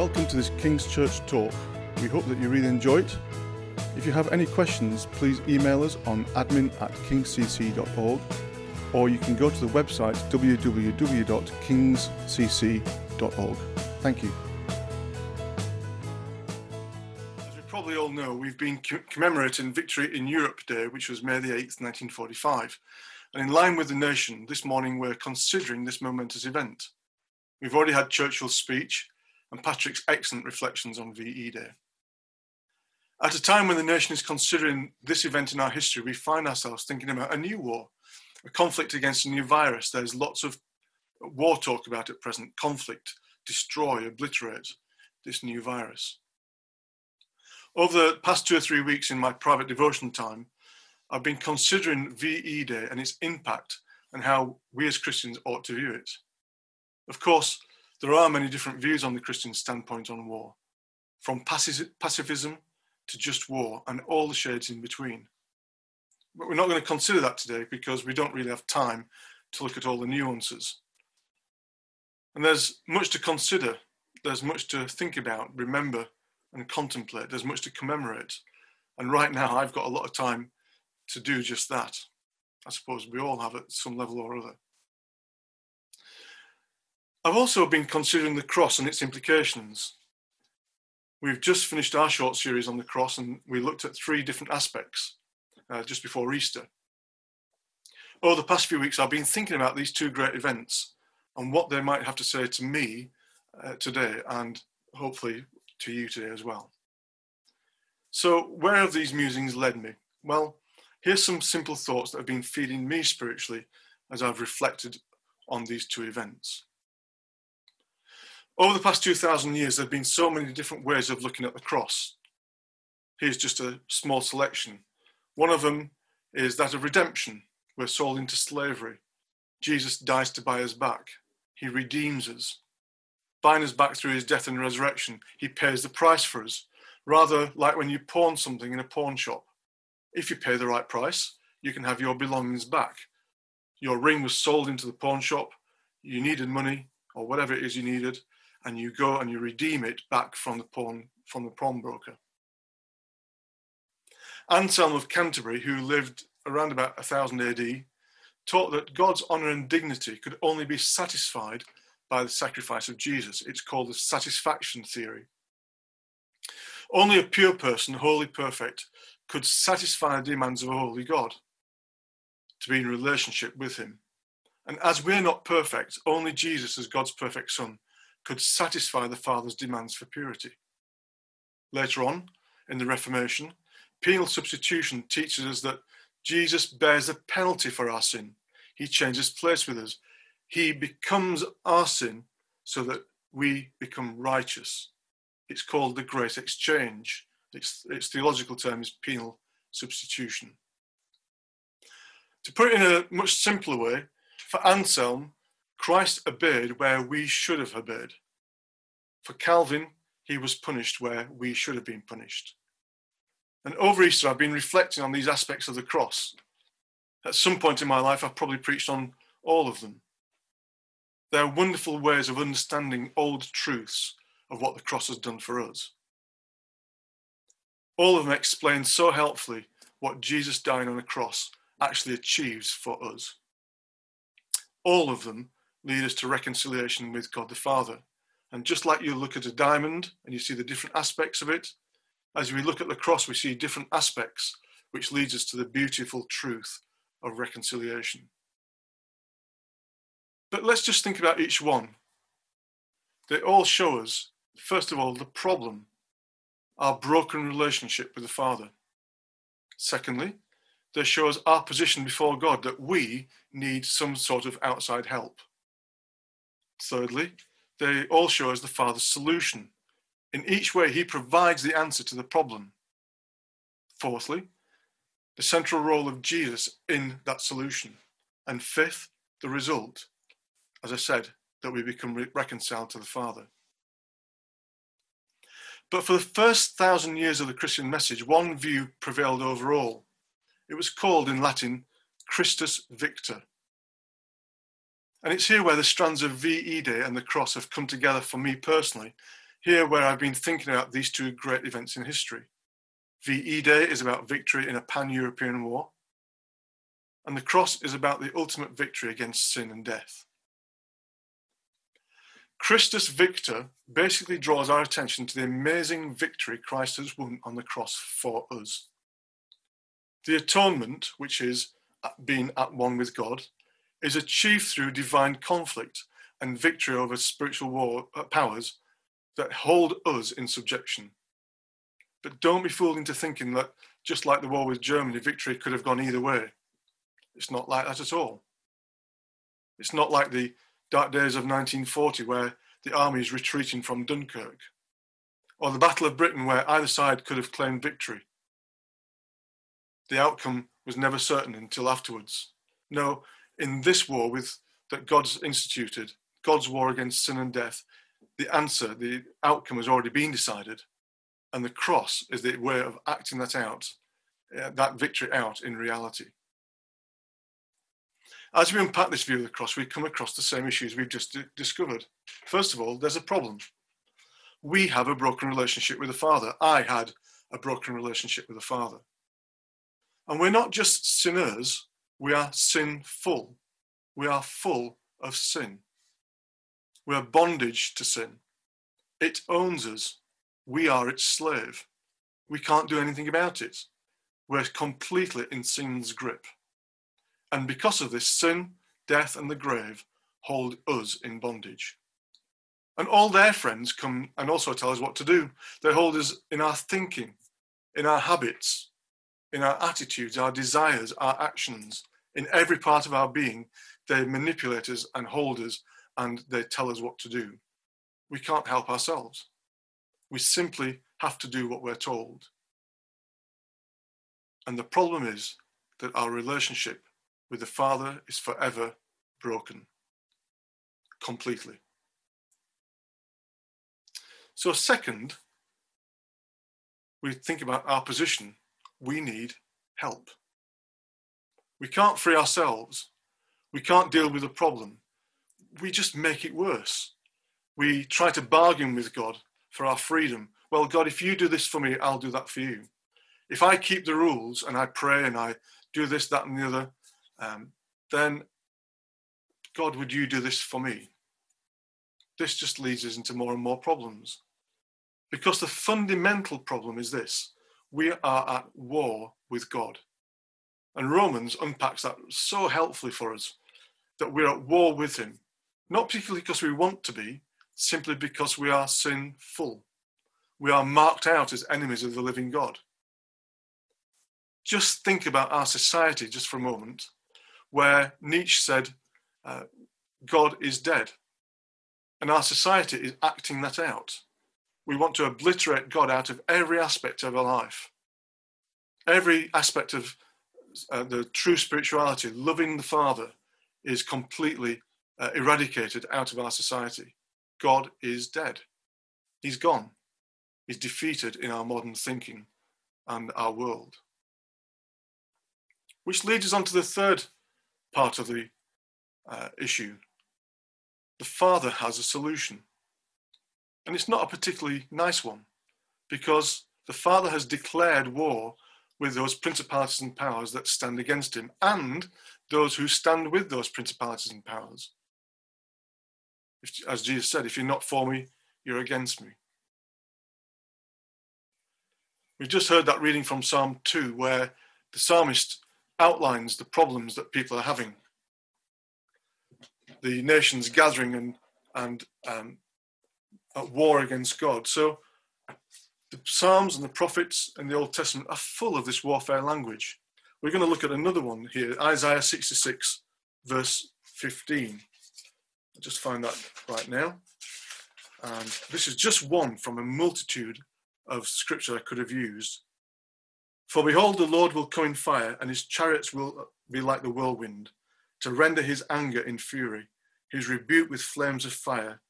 Welcome to this King's Church talk. We hope that you really enjoy it. If you have any questions, please email us on admin at kingscc.org or you can go to the website www.kingscc.org. Thank you. As we probably all know, we've been commemorating Victory in Europe Day, which was May the 8th, 1945. And in line with the nation, this morning we're considering this momentous event. We've already had Churchill's speech and Patrick's excellent reflections on VE Day. At a time when the nation is considering this event in our history, we find ourselves thinking about a new war, a conflict against a new virus. There's lots of war talk about at present conflict, destroy, obliterate this new virus. Over the past two or three weeks in my private devotion time, I've been considering VE Day and its impact and how we as Christians ought to view it. Of course, there are many different views on the Christian standpoint on war, from pacifism to just war and all the shades in between. But we're not going to consider that today because we don't really have time to look at all the nuances. And there's much to consider, there's much to think about, remember, and contemplate, there's much to commemorate. And right now, I've got a lot of time to do just that. I suppose we all have at some level or other. I've also been considering the cross and its implications. We've just finished our short series on the cross and we looked at three different aspects uh, just before Easter. Over the past few weeks, I've been thinking about these two great events and what they might have to say to me uh, today and hopefully to you today as well. So, where have these musings led me? Well, here's some simple thoughts that have been feeding me spiritually as I've reflected on these two events. Over the past 2,000 years, there have been so many different ways of looking at the cross. Here's just a small selection. One of them is that of redemption. We're sold into slavery. Jesus dies to buy us back. He redeems us. Buying us back through his death and resurrection, he pays the price for us. Rather like when you pawn something in a pawn shop. If you pay the right price, you can have your belongings back. Your ring was sold into the pawn shop, you needed money, or whatever it is you needed, and you go and you redeem it back from the pawn from the pawnbroker. Anselm of Canterbury, who lived around about 1000 AD, taught that God's honor and dignity could only be satisfied by the sacrifice of Jesus. It's called the satisfaction theory. Only a pure person, wholly perfect, could satisfy the demands of a holy God to be in relationship with him. And as we're not perfect, only Jesus, as God's perfect Son, could satisfy the Father's demands for purity. Later on, in the Reformation, penal substitution teaches us that Jesus bears the penalty for our sin. He changes place with us. He becomes our sin so that we become righteous. It's called the Great Exchange. Its, its theological term is penal substitution. To put it in a much simpler way, for Anselm, Christ obeyed where we should have obeyed. For Calvin, he was punished where we should have been punished. And over Easter, I've been reflecting on these aspects of the cross. At some point in my life, I've probably preached on all of them. They're wonderful ways of understanding old truths of what the cross has done for us. All of them explain so helpfully what Jesus dying on a cross actually achieves for us. All of them lead us to reconciliation with God the Father. And just like you look at a diamond and you see the different aspects of it, as we look at the cross, we see different aspects, which leads us to the beautiful truth of reconciliation. But let's just think about each one. They all show us, first of all, the problem, our broken relationship with the Father. Secondly, they show us our position before God, that we need some sort of outside help. Thirdly, they all show us the Father's solution. In each way, he provides the answer to the problem. Fourthly, the central role of Jesus in that solution. And fifth, the result, as I said, that we become re- reconciled to the Father. But for the first thousand years of the Christian message, one view prevailed over all. It was called in Latin Christus Victor, and it's here where the strands of VE Day and the cross have come together for me personally here where I've been thinking about these two great events in history. VE Day is about victory in a pan European war, and the cross is about the ultimate victory against sin and death. Christus Victor basically draws our attention to the amazing victory Christ has won on the cross for us. The atonement, which is being at one with God, is achieved through divine conflict and victory over spiritual war, uh, powers that hold us in subjection. But don't be fooled into thinking that, just like the war with Germany, victory could have gone either way. It's not like that at all. It's not like the dark days of 1940 where the army is retreating from Dunkirk, or the Battle of Britain where either side could have claimed victory. The outcome was never certain until afterwards. No, in this war with that God's instituted, God's war against sin and death, the answer, the outcome has already been decided. And the cross is the way of acting that out, uh, that victory out in reality. As we unpack this view of the cross, we come across the same issues we've just d- discovered. First of all, there's a problem. We have a broken relationship with the Father. I had a broken relationship with the Father. And we're not just sinners, we are sinful. We are full of sin. We are bondage to sin. It owns us. We are its slave. We can't do anything about it. We're completely in sin's grip. And because of this, sin, death, and the grave hold us in bondage. And all their friends come and also tell us what to do. They hold us in our thinking, in our habits, in our attitudes, our desires, our actions, in every part of our being. They manipulate us and hold us and they tell us what to do. We can't help ourselves. We simply have to do what we're told. And the problem is that our relationship with the Father is forever broken. Completely. So, second, we think about our position. We need help. We can't free ourselves. We can't deal with the problem. We just make it worse. We try to bargain with God for our freedom. Well, God, if you do this for me, I'll do that for you. If I keep the rules and I pray and I do this, that, and the other, um, then God, would you do this for me? This just leads us into more and more problems. Because the fundamental problem is this we are at war with God. And Romans unpacks that so helpfully for us that we're at war with Him, not particularly because we want to be, simply because we are sinful. We are marked out as enemies of the living God. Just think about our society just for a moment where Nietzsche said, uh, God is dead. And our society is acting that out. We want to obliterate God out of every aspect of our life. Every aspect of uh, the true spirituality, loving the Father, is completely uh, eradicated out of our society. God is dead. He's gone. He's defeated in our modern thinking and our world. Which leads us on to the third part of the uh, issue. The Father has a solution. And it's not a particularly nice one because the Father has declared war with those principalities and powers that stand against him and those who stand with those principalities and powers. If, as Jesus said, if you're not for me, you're against me. We've just heard that reading from Psalm 2, where the psalmist outlines the problems that people are having. The nations gathering and, and um, at war against God. So the Psalms and the prophets and the Old Testament are full of this warfare language. We're going to look at another one here, Isaiah 66, verse 15. I'll just find that right now. And this is just one from a multitude of scripture I could have used. For behold, the Lord will come in fire, and his chariots will be like the whirlwind, to render his anger in fury, his rebuke with flames of fire.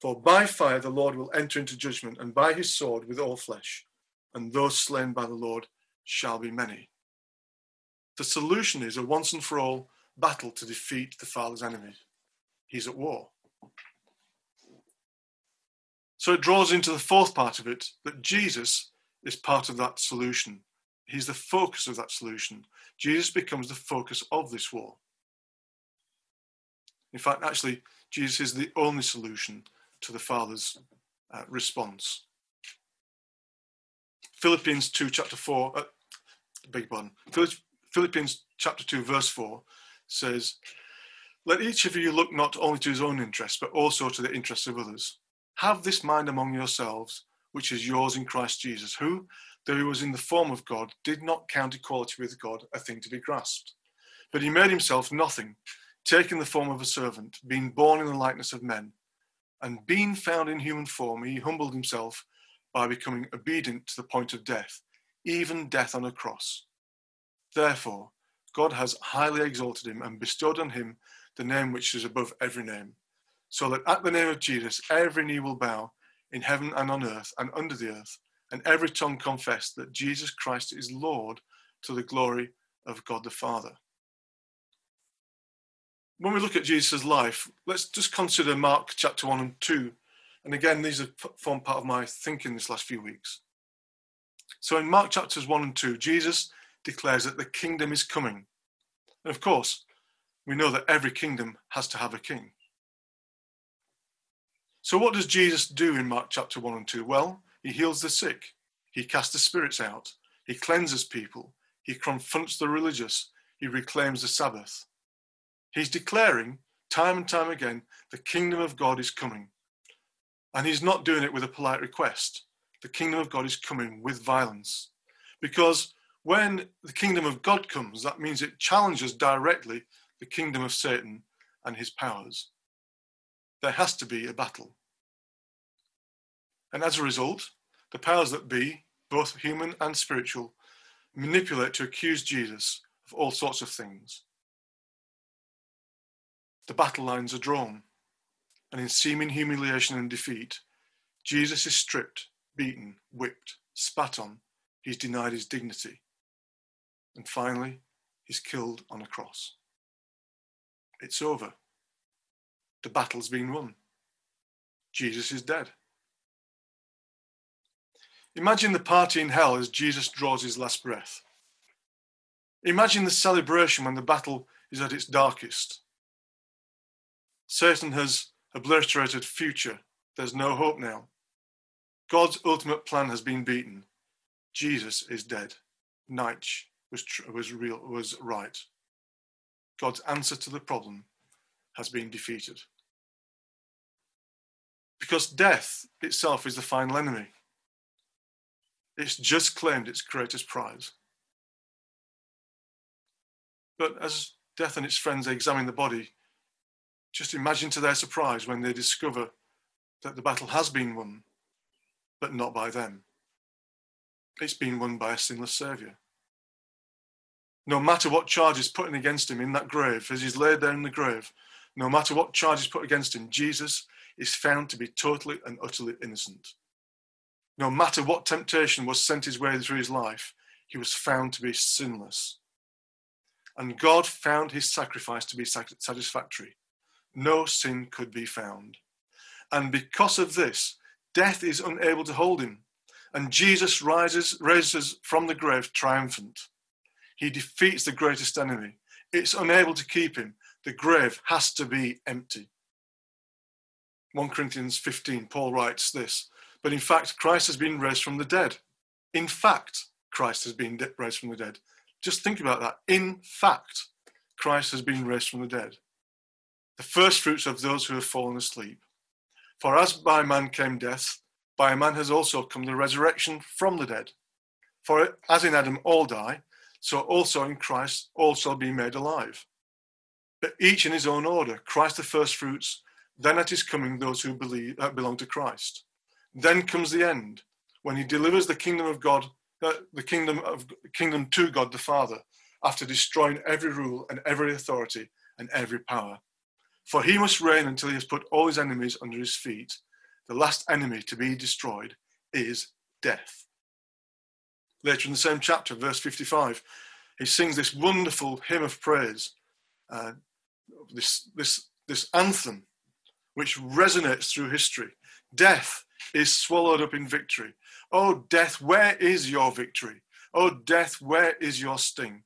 For by fire the Lord will enter into judgment, and by his sword with all flesh, and those slain by the Lord shall be many. The solution is a once and for all battle to defeat the Father's enemies. He's at war. So it draws into the fourth part of it that Jesus is part of that solution. He's the focus of that solution. Jesus becomes the focus of this war. In fact, actually, Jesus is the only solution to the Father's uh, response. Philippians 2, chapter 4, uh, big one. Philippians chapter 2, verse 4 says, Let each of you look not only to his own interests, but also to the interests of others. Have this mind among yourselves, which is yours in Christ Jesus, who, though he was in the form of God, did not count equality with God a thing to be grasped. But he made himself nothing, taking the form of a servant, being born in the likeness of men. And being found in human form, he humbled himself by becoming obedient to the point of death, even death on a cross. Therefore, God has highly exalted him and bestowed on him the name which is above every name, so that at the name of Jesus every knee will bow in heaven and on earth and under the earth, and every tongue confess that Jesus Christ is Lord to the glory of God the Father. When we look at Jesus' life, let's just consider Mark chapter 1 and 2. And again, these have formed part of my thinking this last few weeks. So in Mark chapters 1 and 2, Jesus declares that the kingdom is coming. And of course, we know that every kingdom has to have a king. So, what does Jesus do in Mark chapter 1 and 2? Well, he heals the sick, he casts the spirits out, he cleanses people, he confronts the religious, he reclaims the Sabbath. He's declaring time and time again the kingdom of God is coming. And he's not doing it with a polite request. The kingdom of God is coming with violence. Because when the kingdom of God comes, that means it challenges directly the kingdom of Satan and his powers there has to be a battle. And as a result, the powers that be, both human and spiritual, manipulate to accuse Jesus of all sorts of things. The battle lines are drawn, and in seeming humiliation and defeat, Jesus is stripped, beaten, whipped, spat on, he's denied his dignity, and finally, he's killed on a cross. It's over. The battle's been won. Jesus is dead. Imagine the party in hell as Jesus draws his last breath. Imagine the celebration when the battle is at its darkest. Satan has obliterated future. There's no hope now. God's ultimate plan has been beaten. Jesus is dead. Nietzsche was, tr- was, real, was right. God's answer to the problem has been defeated because death itself is the final enemy. It's just claimed its greatest prize. But as death and its friends examine the body, just imagine to their surprise when they discover that the battle has been won, but not by them. It's been won by a sinless Saviour. No matter what charge is put against him in that grave, as he's laid there in the grave, no matter what charge is put against him, Jesus is found to be totally and utterly innocent. No matter what temptation was sent his way through his life, he was found to be sinless. And God found his sacrifice to be satisfactory. No sin could be found. And because of this, death is unable to hold him. And Jesus rises, raises from the grave triumphant. He defeats the greatest enemy. It's unable to keep him. The grave has to be empty. 1 Corinthians 15, Paul writes this But in fact, Christ has been raised from the dead. In fact, Christ has been raised from the dead. Just think about that. In fact, Christ has been raised from the dead. The first fruits of those who have fallen asleep. For as by man came death, by man has also come the resurrection from the dead. For as in Adam all die, so also in Christ all shall be made alive. But each in his own order Christ the first fruits, then at his coming, those who believe uh, belong to Christ. Then comes the end, when he delivers the kingdom of God, uh, the kingdom of kingdom to God the Father, after destroying every rule and every authority and every power. For he must reign until he has put all his enemies under his feet. The last enemy to be destroyed is death. Later in the same chapter, verse 55, he sings this wonderful hymn of praise, uh, this, this, this anthem which resonates through history. Death, is swallowed up in victory. Oh, death, where is your victory? Oh, death, where is your sting?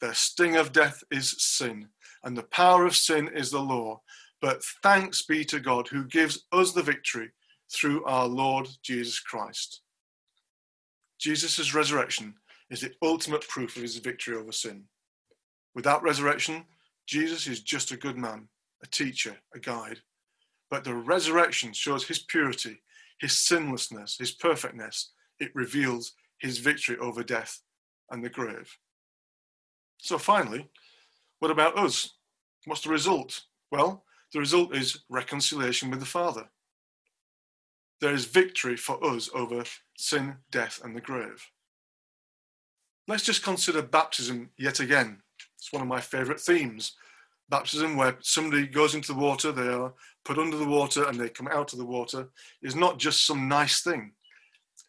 The sting of death is sin, and the power of sin is the law. But thanks be to God who gives us the victory through our Lord Jesus Christ. Jesus' resurrection is the ultimate proof of his victory over sin. Without resurrection, Jesus is just a good man, a teacher, a guide. But the resurrection shows his purity, his sinlessness, his perfectness. It reveals his victory over death and the grave. So, finally, what about us? What's the result? Well, the result is reconciliation with the Father. There is victory for us over sin, death, and the grave. Let's just consider baptism yet again. It's one of my favourite themes. Baptism, where somebody goes into the water, they are put under the water, and they come out of the water, is not just some nice thing.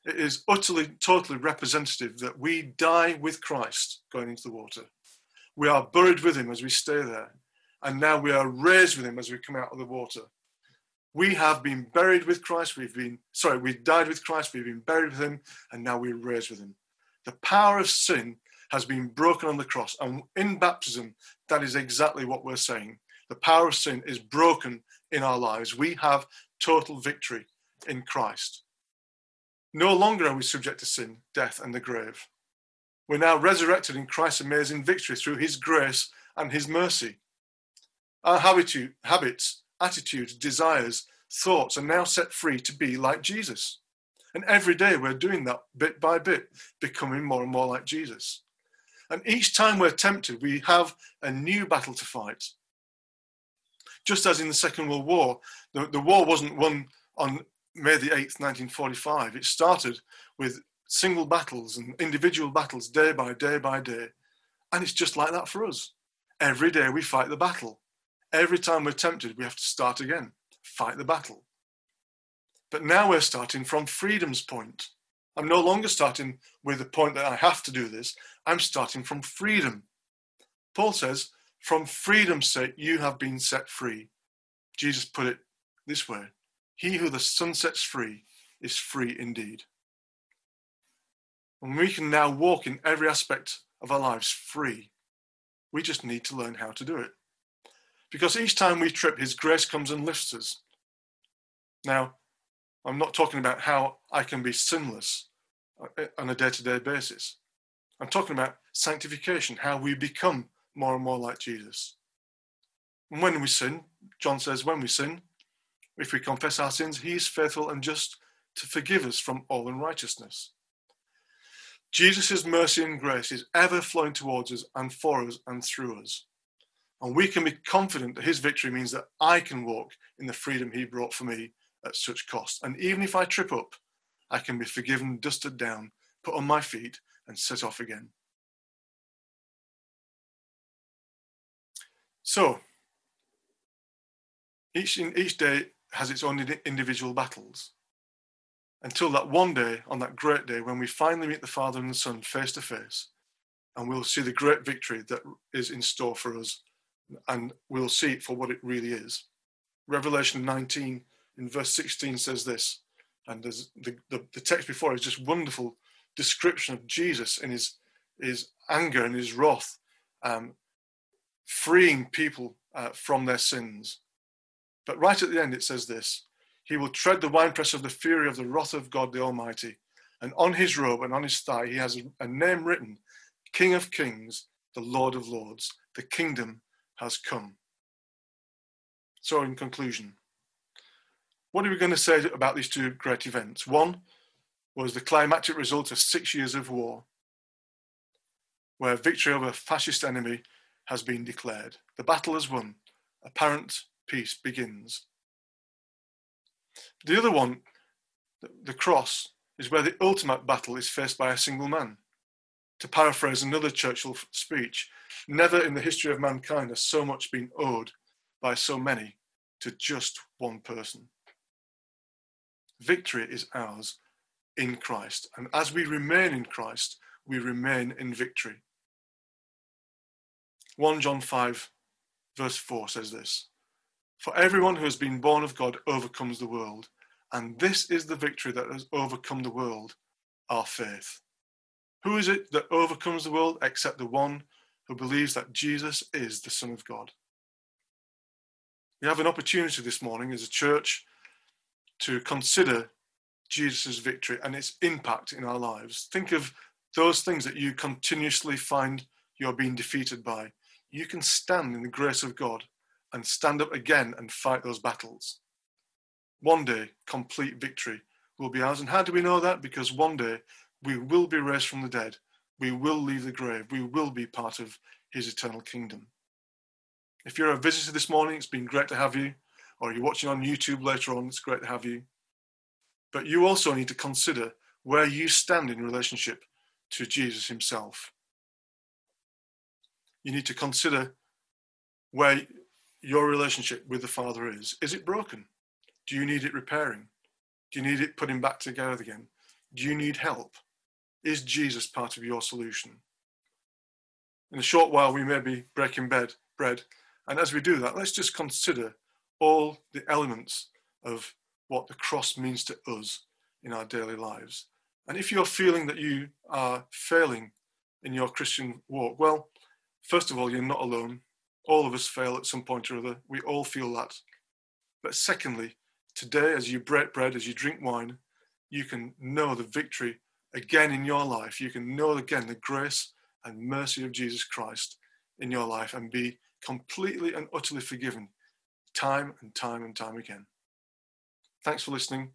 It is utterly, totally representative that we die with Christ going into the water. We are buried with him as we stay there. And now we are raised with him as we come out of the water. We have been buried with Christ. We've been, sorry, we died with Christ. We've been buried with him. And now we're raised with him. The power of sin has been broken on the cross. And in baptism, that is exactly what we're saying. The power of sin is broken in our lives. We have total victory in Christ. No longer are we subject to sin, death, and the grave. We're now resurrected in Christ's amazing victory through his grace and his mercy. Our habits, attitudes, desires, thoughts are now set free to be like Jesus. And every day we're doing that bit by bit, becoming more and more like Jesus. And each time we're tempted, we have a new battle to fight. Just as in the Second World War, the, the war wasn't won on May the 8th, 1945. It started with single battles and individual battles day by day by day. And it's just like that for us. Every day we fight the battle. Every time we're tempted, we have to start again, fight the battle. But now we're starting from freedom's point. I'm no longer starting with the point that I have to do this. I'm starting from freedom. Paul says, from freedom's sake, you have been set free. Jesus put it this way He who the Son sets free is free indeed. And we can now walk in every aspect of our lives free. We just need to learn how to do it. Because each time we trip, His grace comes and lifts us. Now, I'm not talking about how I can be sinless on a day to day basis. I'm talking about sanctification, how we become more and more like Jesus. And when we sin, John says, when we sin, if we confess our sins, he is faithful and just to forgive us from all unrighteousness. Jesus' mercy and grace is ever flowing towards us and for us and through us. And we can be confident that his victory means that I can walk in the freedom he brought for me at such cost. And even if I trip up, I can be forgiven, dusted down, put on my feet, and set off again. So, each, each day has its own individual battles until that one day, on that great day, when we finally meet the Father and the Son face to face, and we'll see the great victory that is in store for us, and we'll see it for what it really is. Revelation 19 in verse 16 says this, and there's the, the, the text before is just wonderful description of Jesus in his, his anger and his wrath, um, freeing people uh, from their sins. But right at the end, it says this He will tread the winepress of the fury of the wrath of God the Almighty. And on his robe and on his thigh, he has a, a name written King of Kings, the Lord of Lords. The kingdom has come. So, in conclusion, what are we going to say about these two great events? One was the climactic result of six years of war, where victory over a fascist enemy has been declared. The battle is won. Apparent peace begins. The other one, the cross, is where the ultimate battle is faced by a single man. To paraphrase another Churchill speech, never in the history of mankind has so much been owed by so many to just one person. Victory is ours in Christ. And as we remain in Christ, we remain in victory. 1 John 5, verse 4 says this For everyone who has been born of God overcomes the world, And this is the victory that has overcome the world, our faith. Who is it that overcomes the world except the one who believes that Jesus is the Son of God? We have an opportunity this morning as a church to consider Jesus' victory and its impact in our lives. Think of those things that you continuously find you're being defeated by. You can stand in the grace of God and stand up again and fight those battles. One day, complete victory will be ours. And how do we know that? Because one day we will be raised from the dead. We will leave the grave. We will be part of his eternal kingdom. If you're a visitor this morning, it's been great to have you. Or you're watching on YouTube later on, it's great to have you. But you also need to consider where you stand in relationship to Jesus himself. You need to consider where your relationship with the Father is. Is it broken? Do you need it repairing? Do you need it putting back together again? Do you need help? Is Jesus part of your solution? In a short while, we may be breaking bed, bread. And as we do that, let's just consider all the elements of what the cross means to us in our daily lives. And if you're feeling that you are failing in your Christian walk, well, first of all, you're not alone. All of us fail at some point or other. We all feel that. But secondly, today, as you break bread, as you drink wine, you can know the victory again in your life. You can know again the grace and mercy of Jesus Christ in your life and be completely and utterly forgiven time and time and time again. Thanks for listening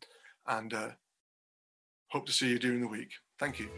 and uh, hope to see you during the week. Thank you.